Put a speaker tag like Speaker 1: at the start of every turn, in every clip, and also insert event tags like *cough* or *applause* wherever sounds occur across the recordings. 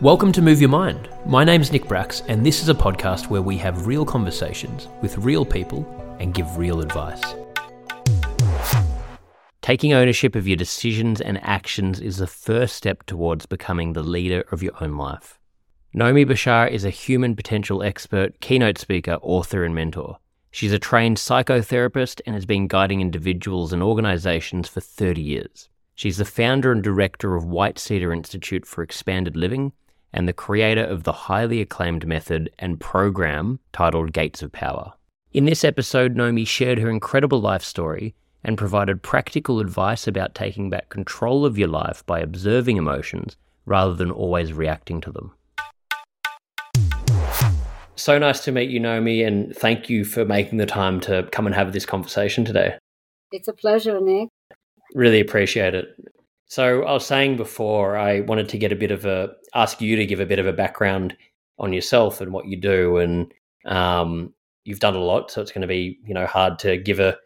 Speaker 1: Welcome to Move Your Mind. My name's Nick Bracks, and this is a podcast where we have real conversations with real people and give real advice. Taking ownership of your decisions and actions is the first step towards becoming the leader of your own life. Nomi Bachar is a human potential expert, keynote speaker, author, and mentor. She's a trained psychotherapist and has been guiding individuals and organizations for 30 years. She's the founder and director of White Cedar Institute for Expanded Living and the creator of the highly acclaimed method and program titled Gates of Power. In this episode, Nomi shared her incredible life story and provided practical advice about taking back control of your life by observing emotions rather than always reacting to them. So nice to meet you, Nomi, and thank you for making the time to come and have this conversation today.
Speaker 2: It's a pleasure, Nick.
Speaker 1: Really appreciate it. So I was saying before, I wanted to get a bit of a ask you to give a bit of a background on yourself and what you do, and um, you've done a lot, so it's going to be you know hard to give a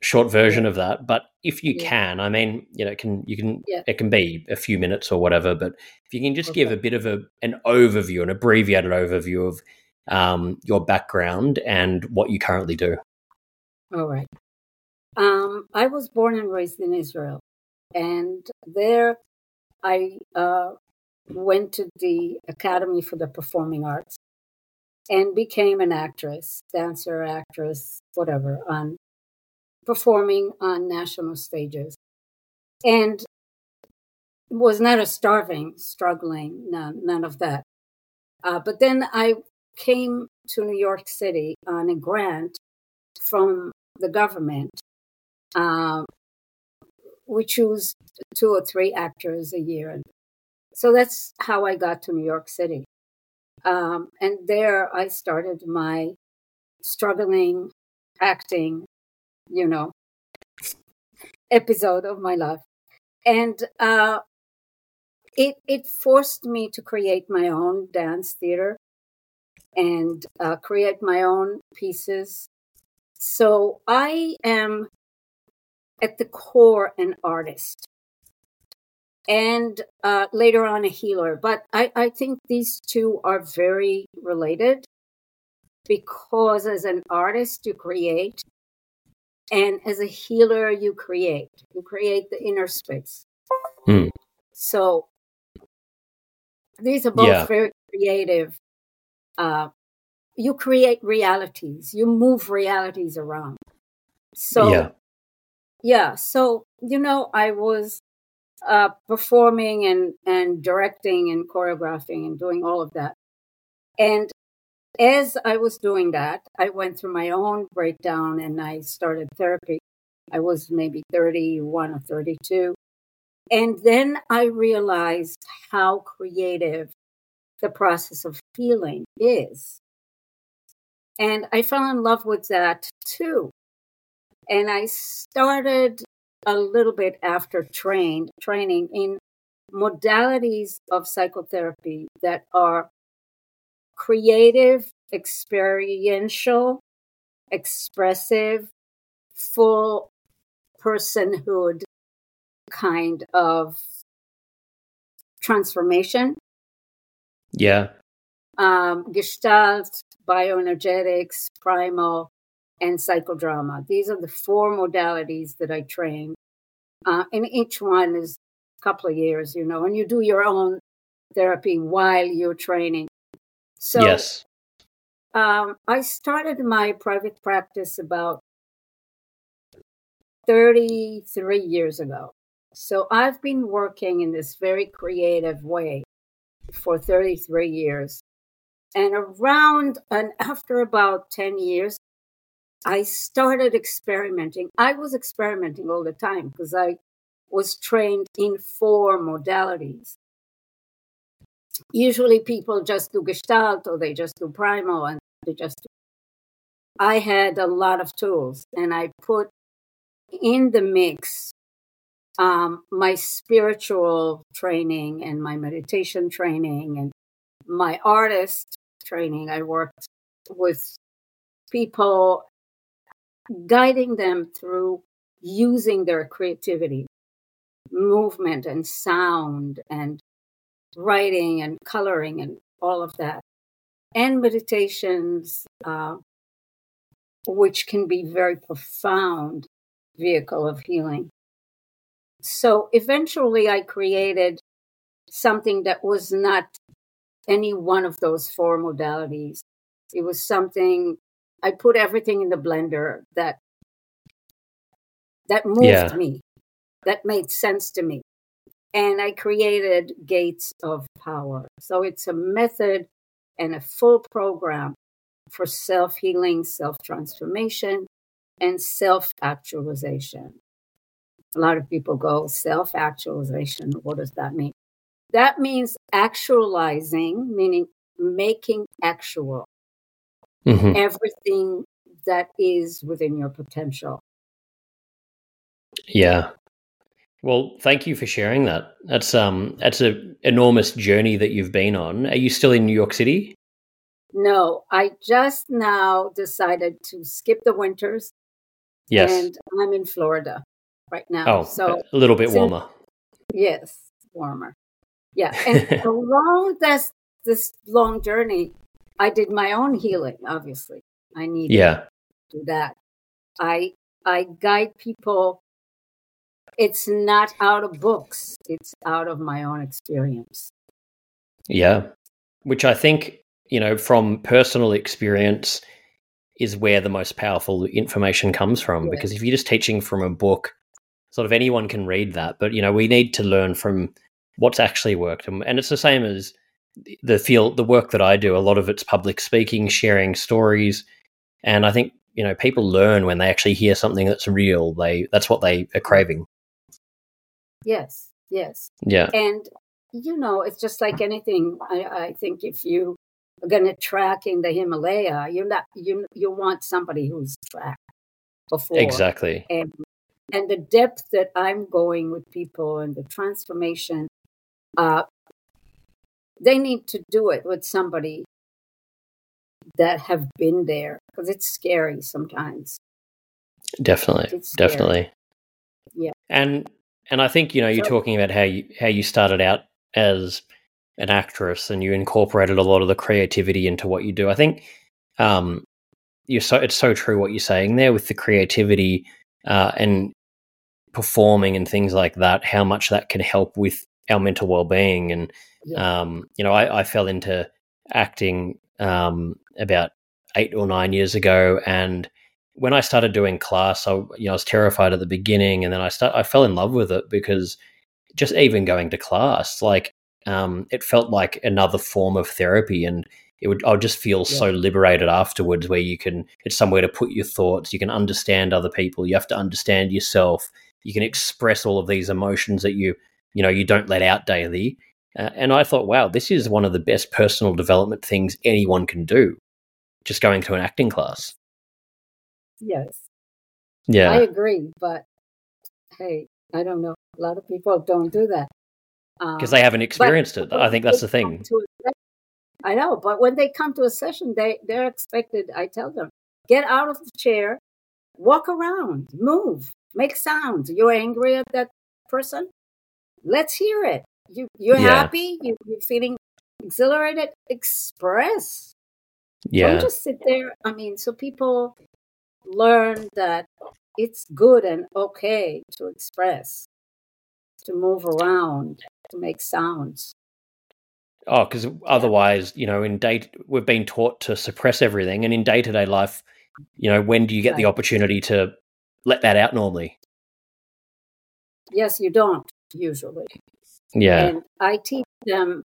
Speaker 1: short version of that. But if you yeah. can, I mean, you know, it can you can yeah. it can be a few minutes or whatever, but if you can just okay. give a bit of a an overview, an abbreviated overview of um, your background and what you currently do.
Speaker 2: All right. Um, I was born and raised in Israel. And there I uh, went to the Academy for the Performing Arts and became an actress, dancer, actress, whatever, on performing on national stages. And was not a starving, struggling, none, none of that. Uh, but then I came to New York City on a grant from the government uh, we choose two or three actors a year. So that's how I got to New York City. Um, and there I started my struggling acting, you know, episode of my life. And uh, it, it forced me to create my own dance theater and uh, create my own pieces. So I am at the core an artist and uh, later on a healer. But I, I think these two are very related because as an artist, you create, and as a healer, you create. You create the inner space. Hmm. So these are both yeah. very creative. Uh, you create realities, you move realities around. So yeah yeah so you know i was uh, performing and and directing and choreographing and doing all of that. And as i was doing that i went through my own breakdown and i started therapy. I was maybe 31 or 32 and then i realized how creative the process of healing is. And i fell in love with that too and I started a little bit after trained training in modalities of psychotherapy that are creative, experiential, expressive, full personhood kind of transformation.
Speaker 1: Yeah.
Speaker 2: Um, gestalt, bioenergetics, primal, and psychodrama. These are the four modalities that I train. Uh, and each one is a couple of years, you know, and you do your own therapy while you're training. So, yes. Um, I started my private practice about 33 years ago. So I've been working in this very creative way for 33 years. And around and after about 10 years, I started experimenting. I was experimenting all the time because I was trained in four modalities. Usually people just do Gestalt or they just do Primal and they just do. I had a lot of tools and I put in the mix um, my spiritual training and my meditation training and my artist training. I worked with people, guiding them through using their creativity, movement and sound and writing and coloring and all of that. And meditations, uh, which can be very profound vehicle of healing. So eventually I created something that was not any one of those four modalities. It was something I put everything in the blender that that moved yeah. me, that made sense to me. And I created Gates of Power. So it's a method and a full program for self healing, self transformation, and self actualization. A lot of people go, self actualization. What does that mean? That means actualizing, meaning making actual mm-hmm. everything that is within your potential.
Speaker 1: Yeah. Well, thank you for sharing that. That's um that's an enormous journey that you've been on. Are you still in New York City?
Speaker 2: No, I just now decided to skip the winters.
Speaker 1: Yes.
Speaker 2: And I'm in Florida right now.
Speaker 1: Oh, so a little bit warmer.
Speaker 2: yes, warmer. Yeah, and *laughs* along this this long journey, I did my own healing. Obviously, I need
Speaker 1: yeah
Speaker 2: do that. I I guide people. It's not out of books. It's out of my own experience.
Speaker 1: Yeah, which I think you know from personal experience is where the most powerful information comes from. Because if you're just teaching from a book, sort of anyone can read that. But you know, we need to learn from what's actually worked, and, and it's the same as the field, the work that I do. A lot of it's public speaking, sharing stories, and I think you know people learn when they actually hear something that's real. They that's what they are craving.
Speaker 2: Yes. Yes.
Speaker 1: Yeah.
Speaker 2: And you know, it's just like anything. I, I think if you are going to track in the Himalaya, you're not you you want somebody who's tracked before
Speaker 1: exactly
Speaker 2: and and the depth that I'm going with people and the transformation uh, they need to do it with somebody that have been there because it's scary sometimes.
Speaker 1: Definitely, definitely.
Speaker 2: Yeah,
Speaker 1: and and I think you know you're so, talking about how you how you started out as an actress and you incorporated a lot of the creativity into what you do. I think um, you're so it's so true what you're saying there with the creativity uh, and performing and things like that. How much that can help with our mental well-being and yeah. um, you know I, I, fell into acting um, about eight or nine years ago and when I started doing class I you know I was terrified at the beginning and then I start I fell in love with it because just even going to class like um, it felt like another form of therapy and it would I would just feel yeah. so liberated afterwards where you can it's somewhere to put your thoughts you can understand other people you have to understand yourself you can express all of these emotions that you you know you don't let out daily. Uh, and I thought, wow, this is one of the best personal development things anyone can do. Just going to an acting class.
Speaker 2: Yes.
Speaker 1: Yeah.
Speaker 2: I agree, but hey, I don't know. A lot of people don't do that
Speaker 1: because um, they haven't experienced it. I think that's the thing.
Speaker 2: I know, but when they come to a session, they they're expected. I tell them, get out of the chair, walk around, move, make sounds. You're angry at that person let's hear it. You you're yeah. happy. You, you're feeling exhilarated. Express.
Speaker 1: Yeah.
Speaker 2: Don't just sit there. I mean, so people learn that it's good and okay to express, to move around, to make sounds.
Speaker 1: Oh, because otherwise, you know, in date we've been taught to suppress everything, and in day to day life, you know, when do you get right. the opportunity to let that out normally?
Speaker 2: Yes, you don't usually.
Speaker 1: Yeah.
Speaker 2: And I teach them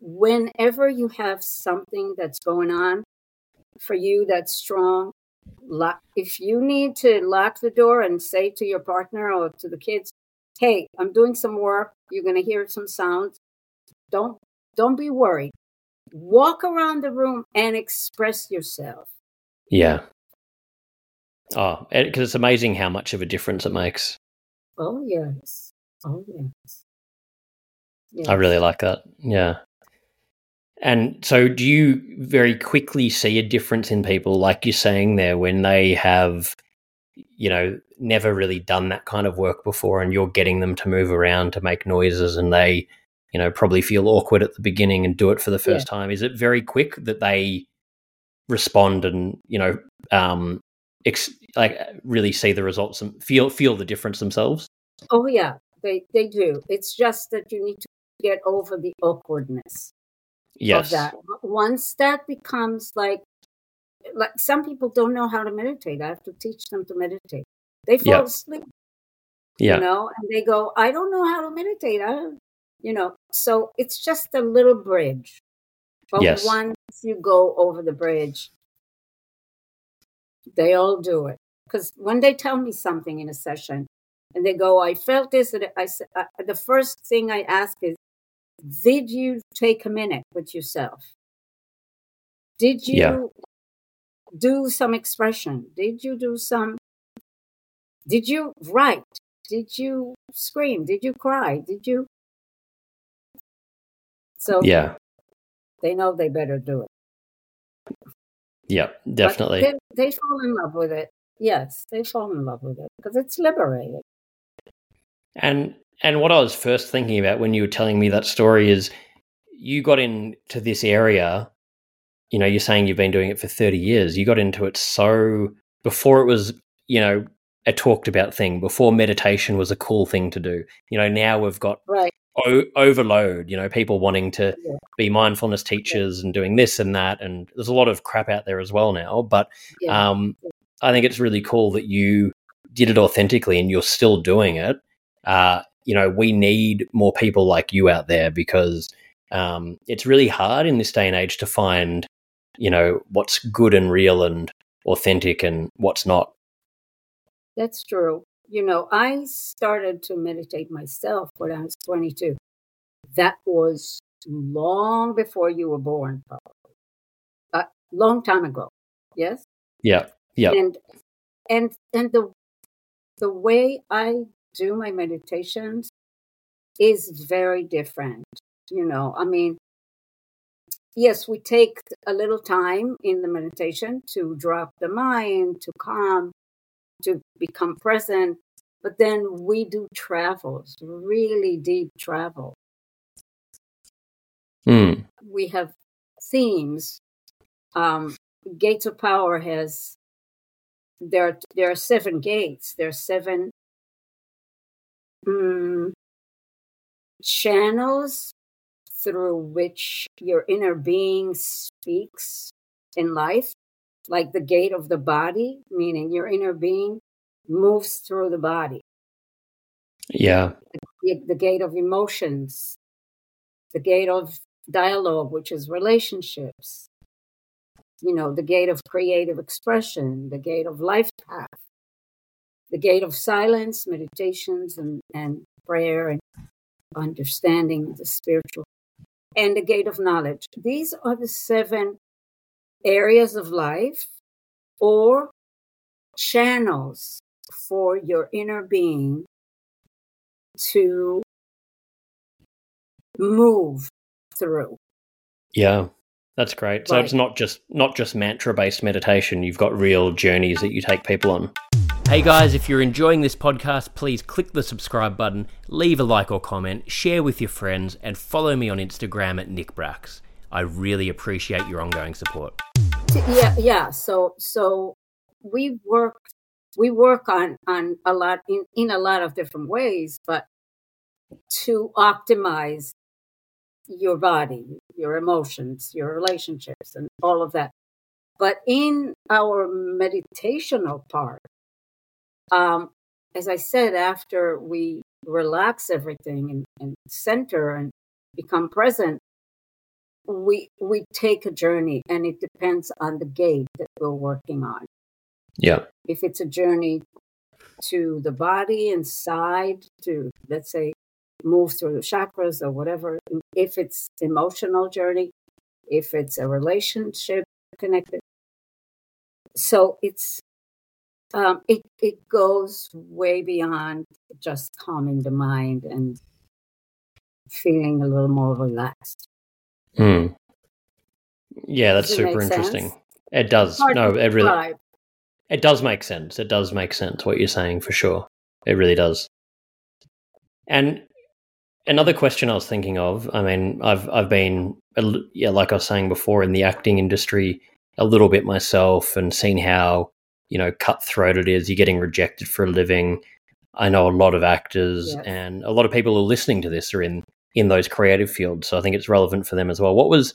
Speaker 2: whenever you have something that's going on for you that's strong, lock, if you need to lock the door and say to your partner or to the kids, hey, I'm doing some work. You're going to hear some sounds. Don't don't be worried. Walk around the room and express yourself.
Speaker 1: Yeah. Oh, because it's amazing how much of a difference it makes.
Speaker 2: Oh yes. Oh yes.
Speaker 1: Yes. I really like that. Yeah. And so, do you very quickly see a difference in people, like you're saying there, when they have, you know, never really done that kind of work before, and you're getting them to move around to make noises, and they, you know, probably feel awkward at the beginning and do it for the first yeah. time? Is it very quick that they respond and you know, um, ex- like really see the results and feel feel the difference themselves?
Speaker 2: Oh yeah, they they do. It's just that you need to get over the awkwardness
Speaker 1: yes.
Speaker 2: of that. Once that becomes like, like some people don't know how to meditate. I have to teach them to meditate. They fall yep. asleep.
Speaker 1: Yeah.
Speaker 2: You know, and they go, I don't know how to meditate. I don't, you know, so it's just a little bridge. But yes. once you go over the bridge, they all do it. Because when they tell me something in a session and they go, I felt this, and I, I, uh, the first thing I ask is, did you take a minute with yourself? Did you yeah. do some expression? Did you do some? Did you write? Did you scream? Did you cry? Did you? So
Speaker 1: yeah,
Speaker 2: they know they better do it.
Speaker 1: Yeah, definitely.
Speaker 2: They, they fall in love with it. Yes, they fall in love with it because it's liberating.
Speaker 1: And and what I was first thinking about when you were telling me that story is you got into this area, you know, you're saying you've been doing it for 30 years. You got into it so before it was, you know, a talked about thing, before meditation was a cool thing to do. You know, now we've got
Speaker 2: right.
Speaker 1: o- overload, you know, people wanting to yeah. be mindfulness teachers yeah. and doing this and that. And there's a lot of crap out there as well now. But yeah. um, I think it's really cool that you did it authentically and you're still doing it. Uh, you know, we need more people like you out there because um, it's really hard in this day and age to find, you know, what's good and real and authentic and what's not.
Speaker 2: That's true. You know, I started to meditate myself when I was 22. That was long before you were born, probably. A long time ago. Yes?
Speaker 1: Yeah. Yeah.
Speaker 2: And and and the the way I do my meditations is very different. You know, I mean, yes, we take a little time in the meditation to drop the mind, to calm, to become present, but then we do travels, really deep travel.
Speaker 1: Mm.
Speaker 2: We have themes. Um, Gates of Power has there. Are, there are seven gates. There are seven mm, channels through which your inner being speaks in life, like the gate of the body, meaning your inner being moves through the body.
Speaker 1: Yeah.
Speaker 2: The, the gate of emotions, the gate of dialogue, which is relationships, you know, the gate of creative expression, the gate of life path, the gate of silence, meditations, and, and prayer, and understanding the spiritual, and the gate of knowledge. These are the seven areas of life or channels for your inner being to move through.
Speaker 1: Yeah. That's great. So right. it's not just not just mantra based meditation, you've got real journeys that you take people on. Hey guys, if you're enjoying this podcast, please click the subscribe button, leave a like or comment, share with your friends, and follow me on Instagram at Nick Bracks. I really appreciate your ongoing support.
Speaker 2: Yeah, yeah. So, so we work, we work on on a lot in in a lot of different ways, but to optimize your body, your emotions, your relationships, and all of that. But in our meditational part, um, as I said, after we relax everything and, and center and become present, we we take a journey, and it depends on the gate that we're working on.
Speaker 1: Yeah.
Speaker 2: If it's a journey to the body inside to let's say move through the chakras or whatever if it's emotional journey if it's a relationship connected so it's um, it it goes way beyond just calming the mind and feeling a little more relaxed.
Speaker 1: Hmm. Yeah, that's super interesting. Sense? It does. No, it really. It does make sense. It does make sense what you're saying for sure. It really does. And another question I was thinking of. I mean, I've I've been yeah, like I was saying before, in the acting industry a little bit myself, and seen how you know cutthroat it is. You're getting rejected for a living. I know a lot of actors yes. and a lot of people who are listening to this are in in those creative fields. So I think it's relevant for them as well. What was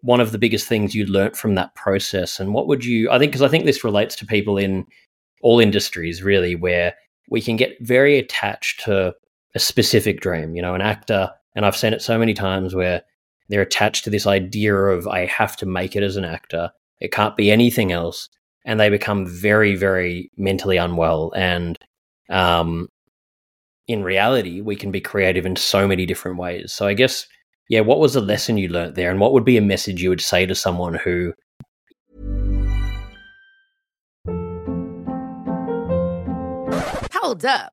Speaker 1: one of the biggest things you learnt from that process, and what would you? I think because I think this relates to people in all industries really, where we can get very attached to a specific dream. You know, an actor, and I've seen it so many times where they're attached to this idea of I have to make it as an actor. It can't be anything else and they become very, very mentally unwell. And um, in reality, we can be creative in so many different ways. So I guess, yeah, what was the lesson you learned there, and what would be a message you would say to someone who?
Speaker 3: Hold up.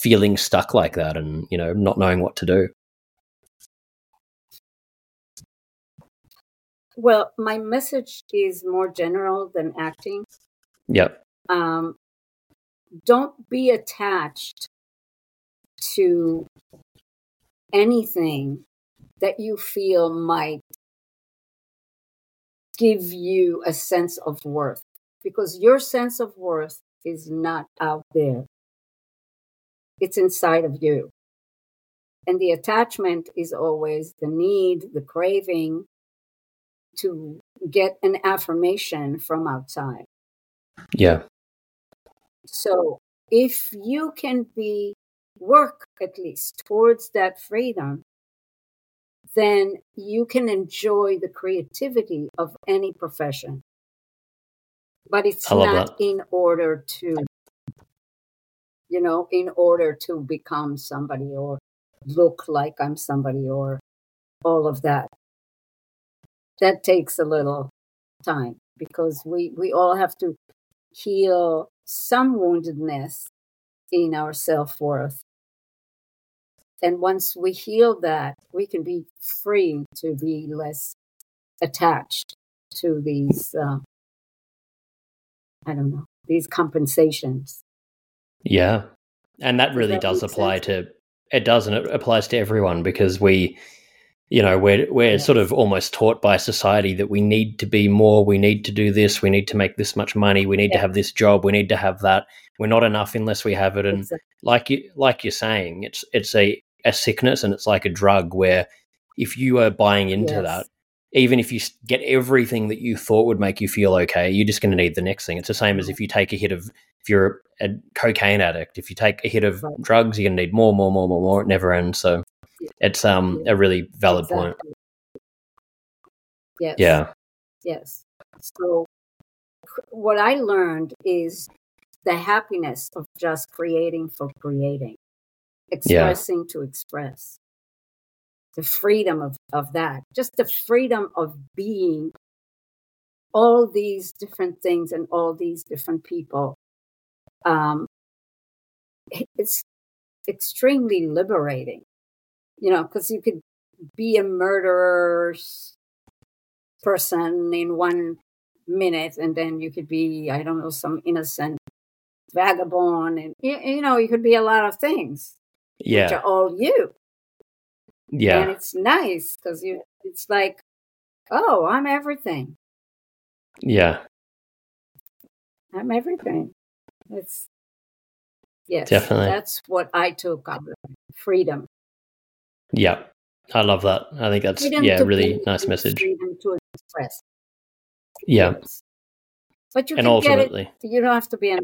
Speaker 1: feeling stuck like that and you know not knowing what to do.
Speaker 2: Well my message is more general than acting.
Speaker 1: Yep.
Speaker 2: Um, don't be attached to anything that you feel might give you a sense of worth because your sense of worth is not out there it's inside of you. And the attachment is always the need, the craving to get an affirmation from outside.
Speaker 1: Yeah.
Speaker 2: So if you can be work at least towards that freedom, then you can enjoy the creativity of any profession. But it's not that. in order to you know, in order to become somebody or look like I'm somebody or all of that. That takes a little time because we, we all have to heal some woundedness in our self worth. And once we heal that, we can be free to be less attached to these, uh, I don't know, these compensations.
Speaker 1: Yeah. And that really does, does apply sense? to it does and it applies to everyone because we you know we're we're sort of almost taught by society that we need to be more we need to do this we need to make this much money we need yeah. to have this job we need to have that we're not enough unless we have it and exactly. like you like you're saying it's it's a a sickness and it's like a drug where if you are buying into yes. that even if you get everything that you thought would make you feel okay you're just going to need the next thing it's the same as if you take a hit of if you're a cocaine addict, if you take a hit of right. drugs, you're gonna need more, more, more, more, more. It never ends. So it's um a really valid exactly. point.
Speaker 2: Yes.
Speaker 1: Yeah.
Speaker 2: Yes. So what I learned is the happiness of just creating for creating, expressing yeah. to express. The freedom of, of that, just the freedom of being all these different things and all these different people um, it's extremely liberating, you know, because you could be a murderer's person in one minute and then you could be, I don't know, some innocent vagabond and, you, you know, you could be a lot of things.
Speaker 1: Yeah.
Speaker 2: Which are all you.
Speaker 1: Yeah.
Speaker 2: And it's nice because you, it's like, oh, I'm everything.
Speaker 1: Yeah.
Speaker 2: I'm everything. It's Yes,
Speaker 1: Definitely.
Speaker 2: That's what I took out of freedom.
Speaker 1: Yeah. I love that. I think that's
Speaker 2: Freedom
Speaker 1: yeah, really nice message.
Speaker 2: Freedom to express.
Speaker 1: Yeah.
Speaker 2: Yes. But you
Speaker 1: And
Speaker 2: can get it. You don't have to be an.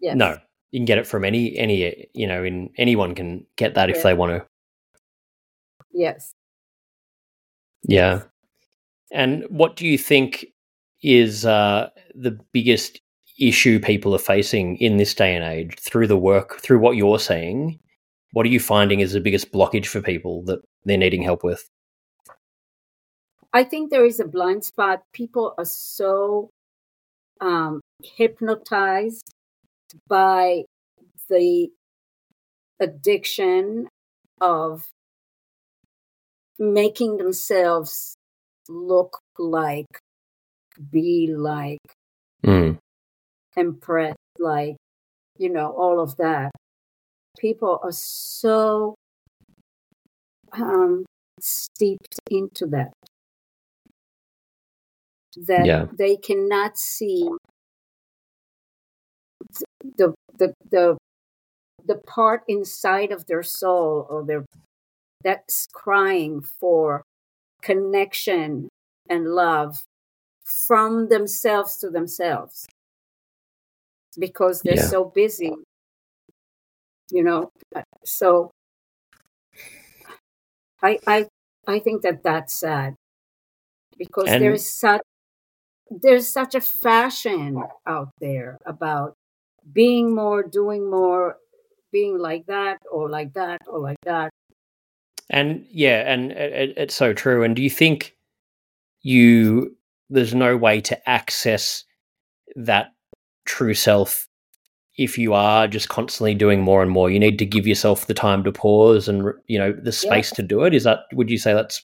Speaker 2: Yes.
Speaker 1: no. You can get it from any any you know, in anyone can get that if they want to.
Speaker 2: Yes.
Speaker 1: Yeah. And what do you think is uh, the biggest issue people are facing in this day and age through the work, through what you're saying? What are you finding is the biggest blockage for people that they're needing help with?
Speaker 2: I think there is a blind spot. People are so um, hypnotized by the addiction of making themselves look like, be like,
Speaker 1: Mm.
Speaker 2: impress like, you know, all of that. People are so um, steeped into that that
Speaker 1: Yeah.
Speaker 2: they cannot see the the the the part inside of their soul or their that's crying for connection and love from themselves to themselves because they're
Speaker 1: Yeah.
Speaker 2: so busy you know uh, so i i i think that that's sad because
Speaker 1: And-
Speaker 2: there's such there's such a fashion out there about being more doing more being like that or like that or like that
Speaker 1: And yeah, and it, it- it's so true. And do you think you there's no way to access that true self if you are just constantly doing more and more? You need to give yourself the time to pause and you know the space to do it. Is that would you say that's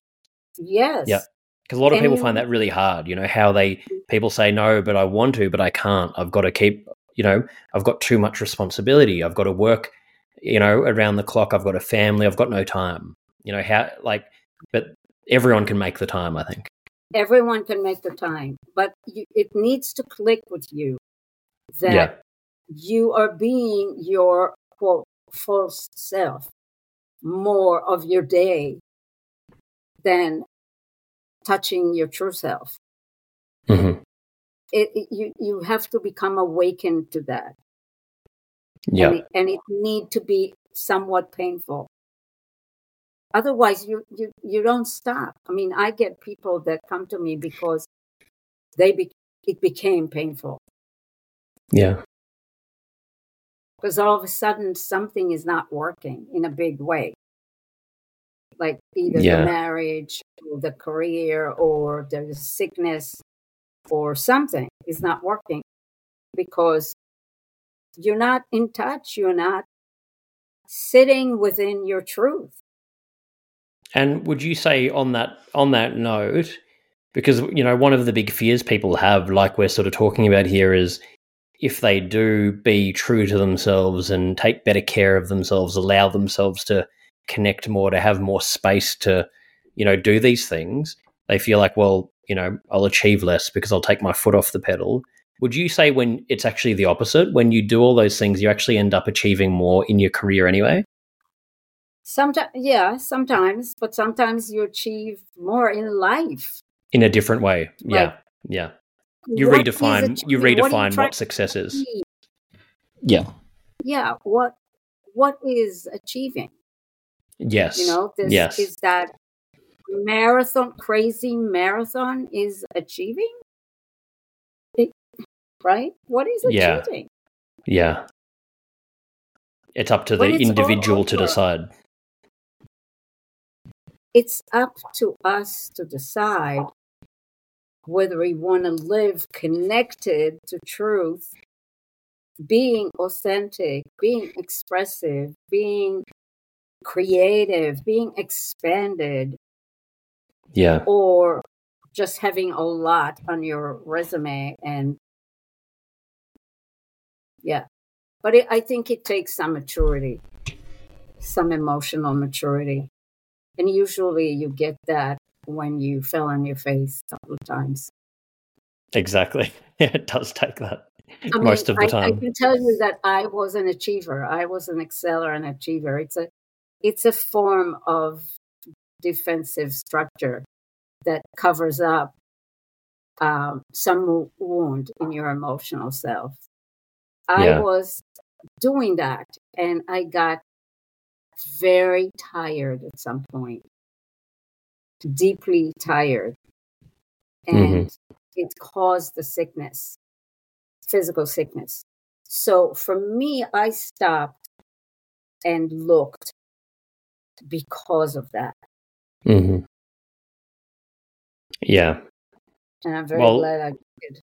Speaker 2: yes
Speaker 1: Yeah. because a lot of
Speaker 2: And
Speaker 1: people find that really hard. You know how they people say no, but I want to, but I can't. I've got to keep. You know, I've got too much responsibility. I've got to work. You know, around the clock. I've got a family. I've got no time. You know how like, but everyone can make the time. I think.
Speaker 2: everyone can make the time but you, it needs to click with you that
Speaker 1: Yeah.
Speaker 2: you are being your quote false self more of your day than touching your true self
Speaker 1: hmm
Speaker 2: it, it- you you have to become awakened to that
Speaker 1: Yeah.
Speaker 2: and it, and it need to be somewhat painful otherwise you you you don't stop. I mean i get people that come to me because they be, it became painful.
Speaker 1: Yeah.
Speaker 2: because all of a sudden something is not working in a big way. Like either
Speaker 1: Yeah.
Speaker 2: the marriage or the career or the sickness or something is not working. Because you're not in touch you're not sitting within your truth
Speaker 1: And would you say on that on that note, because you know one of the big fears people have, like we're sort of talking about here, is if they do be true to themselves and take better care of themselves, allow themselves to connect more, to have more space to, you know, do these things, they feel like, well, you know, I'll achieve less because I'll take my foot off the pedal. Would you say when it's actually the opposite? When you do all those things, you actually end up achieving more in your career anyway?
Speaker 2: Sometimes yeah sometimes but sometimes you achieve more in life
Speaker 1: In a different way. Yeah. Yeah. You
Speaker 2: What is
Speaker 1: redefine you
Speaker 2: achieving? What
Speaker 1: redefine what success is. Yeah.
Speaker 2: yeah what what is achieving
Speaker 1: Yes.
Speaker 2: you know this
Speaker 1: yes.
Speaker 2: is that marathon crazy marathon is achieving it, right what is
Speaker 1: Yeah.
Speaker 2: achieving
Speaker 1: yeah. yeah. It's up to the
Speaker 2: it's
Speaker 1: individual to
Speaker 2: over.
Speaker 1: decide.
Speaker 2: It's up to us to decide whether we want to live connected to truth being authentic being expressive being creative being expanded
Speaker 1: Yeah.
Speaker 2: or just having a lot on your resume and yeah but it, i think it takes some maturity some emotional maturity and usually you get that when you fell on your face a couple of times
Speaker 1: Exactly. *laughs* Yeah, it does take that. I most of the time. I, I
Speaker 2: can tell you that I was an achiever. I was an exceller and achiever. It's a it's a form of defensive structure that covers up um, some wound in your emotional self. I yeah. was doing that and I got very tired at some point, deeply tired. And mm-hmm. it caused the sickness, physical sickness. So for me, I stopped and looked because of that.
Speaker 1: Mm-hmm. Yeah.
Speaker 2: And I'm very well, glad I did.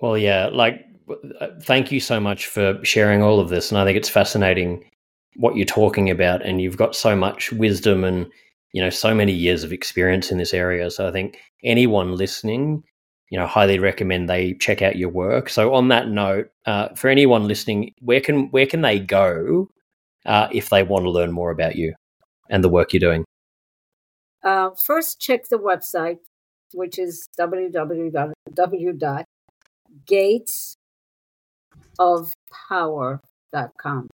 Speaker 1: Well, yeah, like, uh, thank you so much for sharing all of this. And I think it's fascinating what you're talking about. And you've got so much wisdom and, you know, so many years of experience in this area. So I think anyone listening, you know, highly recommend they check out your work. So on that note, uh, for anyone listening, where can where can they go uh, if they want to learn more about you and the work you're doing?
Speaker 2: Uh, first, check the website, which is gatesofpower.com.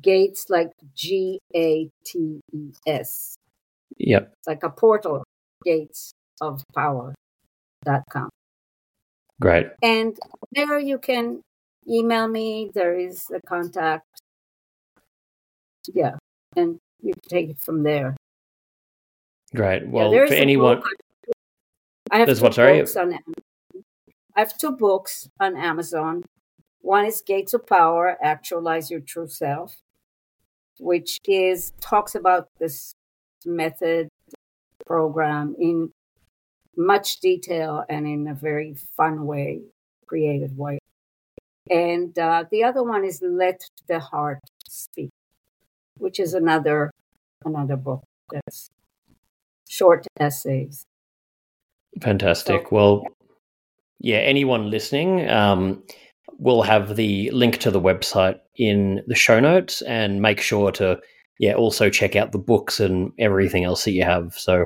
Speaker 2: Gates like G A T E S.
Speaker 1: Yep.
Speaker 2: It's like a portal, Gates of gatesofpower.com.
Speaker 1: Great.
Speaker 2: And there you can email me. There is a contact. Yeah. And you can take it from there.
Speaker 1: Great. Well, yeah, for anyone,
Speaker 2: I have two what, books on. I have two books on Amazon. One is Gates of Power: Actualize Your True Self, which is talks about this method program in much detail and in a very fun way, creative way. And uh, the other one is Let the Heart Speak, which is another another book that's short essays.
Speaker 1: Fantastic. So, well, yeah, anyone listening, um, we'll have the link to the website in the show notes and make sure to, yeah, also check out the books and everything else that you have. So,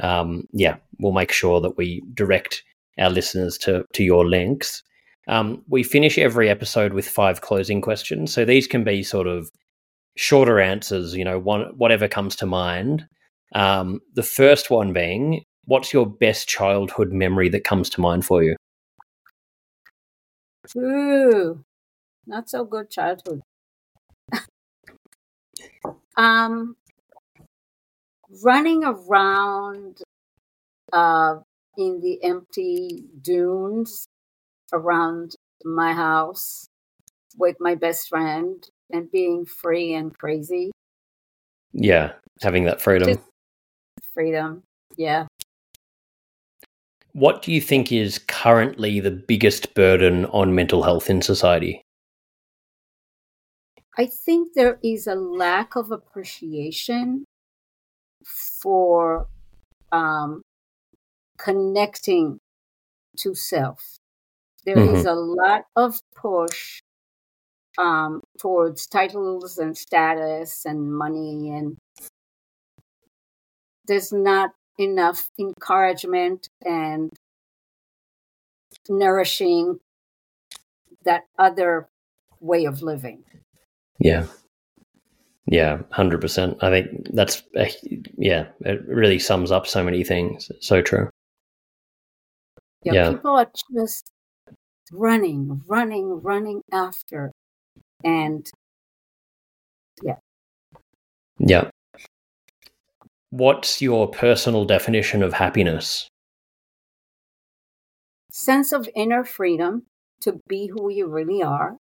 Speaker 1: um, yeah, we'll make sure that we direct our listeners to, to your links. Um, we finish every episode with five closing questions. So these can be sort of shorter answers, you know, one, whatever comes to mind. Um, the first one being, what's your best childhood memory that comes to mind for you?
Speaker 2: Ooh, not so good childhood. *laughs* um, running around uh, in the empty dunes around my house with my best friend and being free and crazy.
Speaker 1: Yeah, having that freedom. Just
Speaker 2: freedom. Yeah.
Speaker 1: What do you think is currently the biggest burden on mental health in society?
Speaker 2: I think there is a lack of appreciation for um, connecting to self. There mm-hmm. is a lot of push um, towards titles and status and money and there's not enough encouragement and nourishing that other way of living.
Speaker 1: Yeah. Yeah, 100%. I think that's, a, yeah, it really sums up so many things. so true.
Speaker 2: Yeah, yeah, people are just running, running, running after. And yeah.
Speaker 1: Yeah. What's your personal definition of happiness?
Speaker 2: Sense of inner freedom to be who you really are.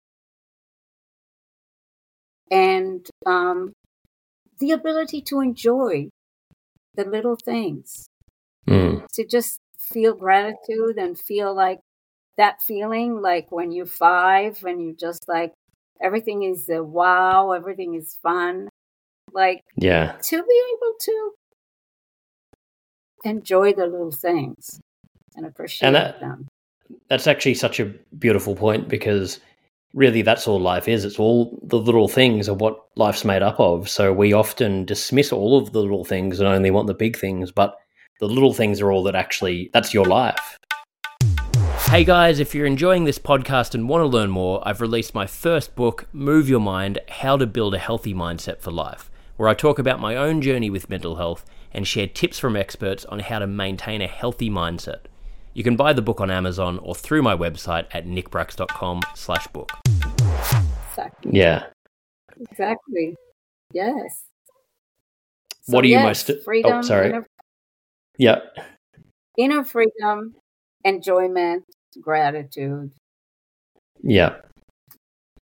Speaker 2: And um, the ability to enjoy the little things.
Speaker 1: Mm.
Speaker 2: To just feel gratitude and feel like that feeling like when you're five and you just like everything is a wow, everything is fun. Like
Speaker 1: yeah,
Speaker 2: to be able to enjoy the little things and appreciate and that, them.
Speaker 1: That's actually such a beautiful point because really that's all life is. It's all the little things are what life's made up of. So we often dismiss all of the little things and only want the big things, but the little things are all that actually that's your life. Hey guys, if you're enjoying this podcast and want to learn more, I've released my first book, Move Your Mind How to Build a Healthy Mindset for Life, where I talk about my own journey with mental health and share tips from experts on how to maintain a healthy mindset. You can buy the book on Amazon or through my website at nickbracks.com slash book.
Speaker 2: Exactly.
Speaker 1: Yeah.
Speaker 2: Exactly. Yes.
Speaker 1: What are you
Speaker 2: yes,
Speaker 1: most- oh,
Speaker 2: freedom,
Speaker 1: sorry.
Speaker 2: Inner,
Speaker 1: Yeah.
Speaker 2: inner freedom, enjoyment, gratitude,
Speaker 1: Yeah.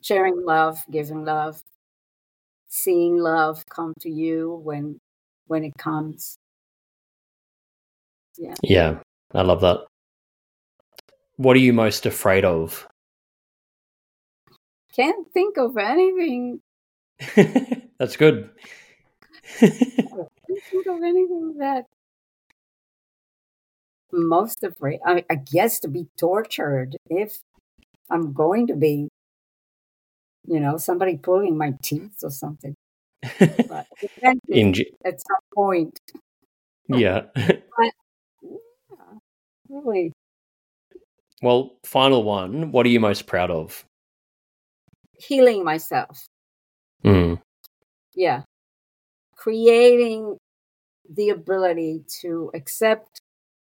Speaker 2: sharing love, giving love, seeing love come to you when when it comes. Yeah.
Speaker 1: Yeah. I love that. What are you most afraid of?
Speaker 2: Can't think of anything. *laughs*
Speaker 1: That's good.
Speaker 2: Can't think of anything that most afraid. I, I guess to be tortured if I'm going to be, you know, somebody pulling my teeth or something. But *laughs*
Speaker 1: In,
Speaker 2: at some point,
Speaker 1: yeah. *laughs*
Speaker 2: yeah, really
Speaker 1: well, final one. What are you most proud of?
Speaker 2: healing myself.
Speaker 1: Mm.
Speaker 2: Yeah. Creating the ability to accept,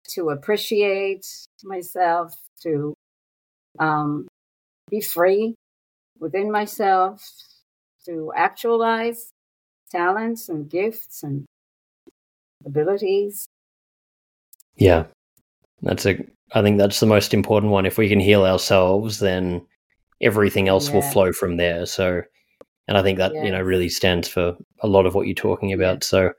Speaker 2: to appreciate myself, to um, be free within myself, to actualize talents and gifts and abilities.
Speaker 1: Yeah. That's a I think that's the most important one. If we can heal ourselves, then everything else will flow from there. So and I think that, you know, really stands for a lot of what you're talking about. So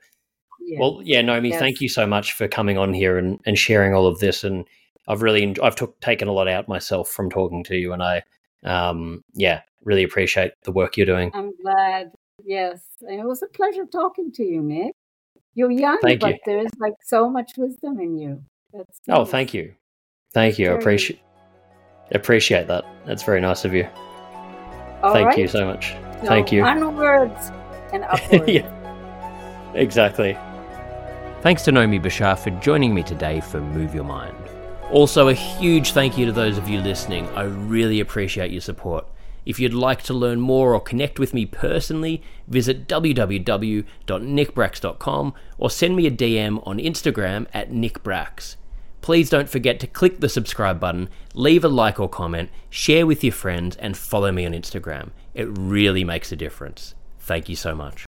Speaker 2: Yeah.
Speaker 1: Well, yeah, Nomi,
Speaker 2: Yes.
Speaker 1: thank you so much for coming on here and, and sharing all of this. And I've really, I've took, taken a lot out myself from talking to you, and I, um, yeah, really appreciate the work you're doing.
Speaker 2: I'm glad. Yes. And it was a pleasure talking to you, Nick. You're young,
Speaker 1: Thank
Speaker 2: but
Speaker 1: you.
Speaker 2: there's like so much wisdom in you. That's
Speaker 1: Oh, thank you, thank you. I appreciate appreciate that. That's very nice of you.
Speaker 2: All
Speaker 1: thank
Speaker 2: right.
Speaker 1: you so much.
Speaker 2: So
Speaker 1: Thank you.
Speaker 2: Onwards and *laughs* upwards.
Speaker 1: yeah, exactly. Thanks to Nomi Bachar for joining me today for Move Your Mind. Also, a huge thank you to those of you listening. I really appreciate your support. If you'd like to learn more or connect with me personally, visit www.nickbracks.com or send me a DM on Instagram at nickbracks. Please don't forget to click the subscribe button, leave a like or comment, share with your friends, and follow me on Instagram. It really makes a difference. Thank you so much.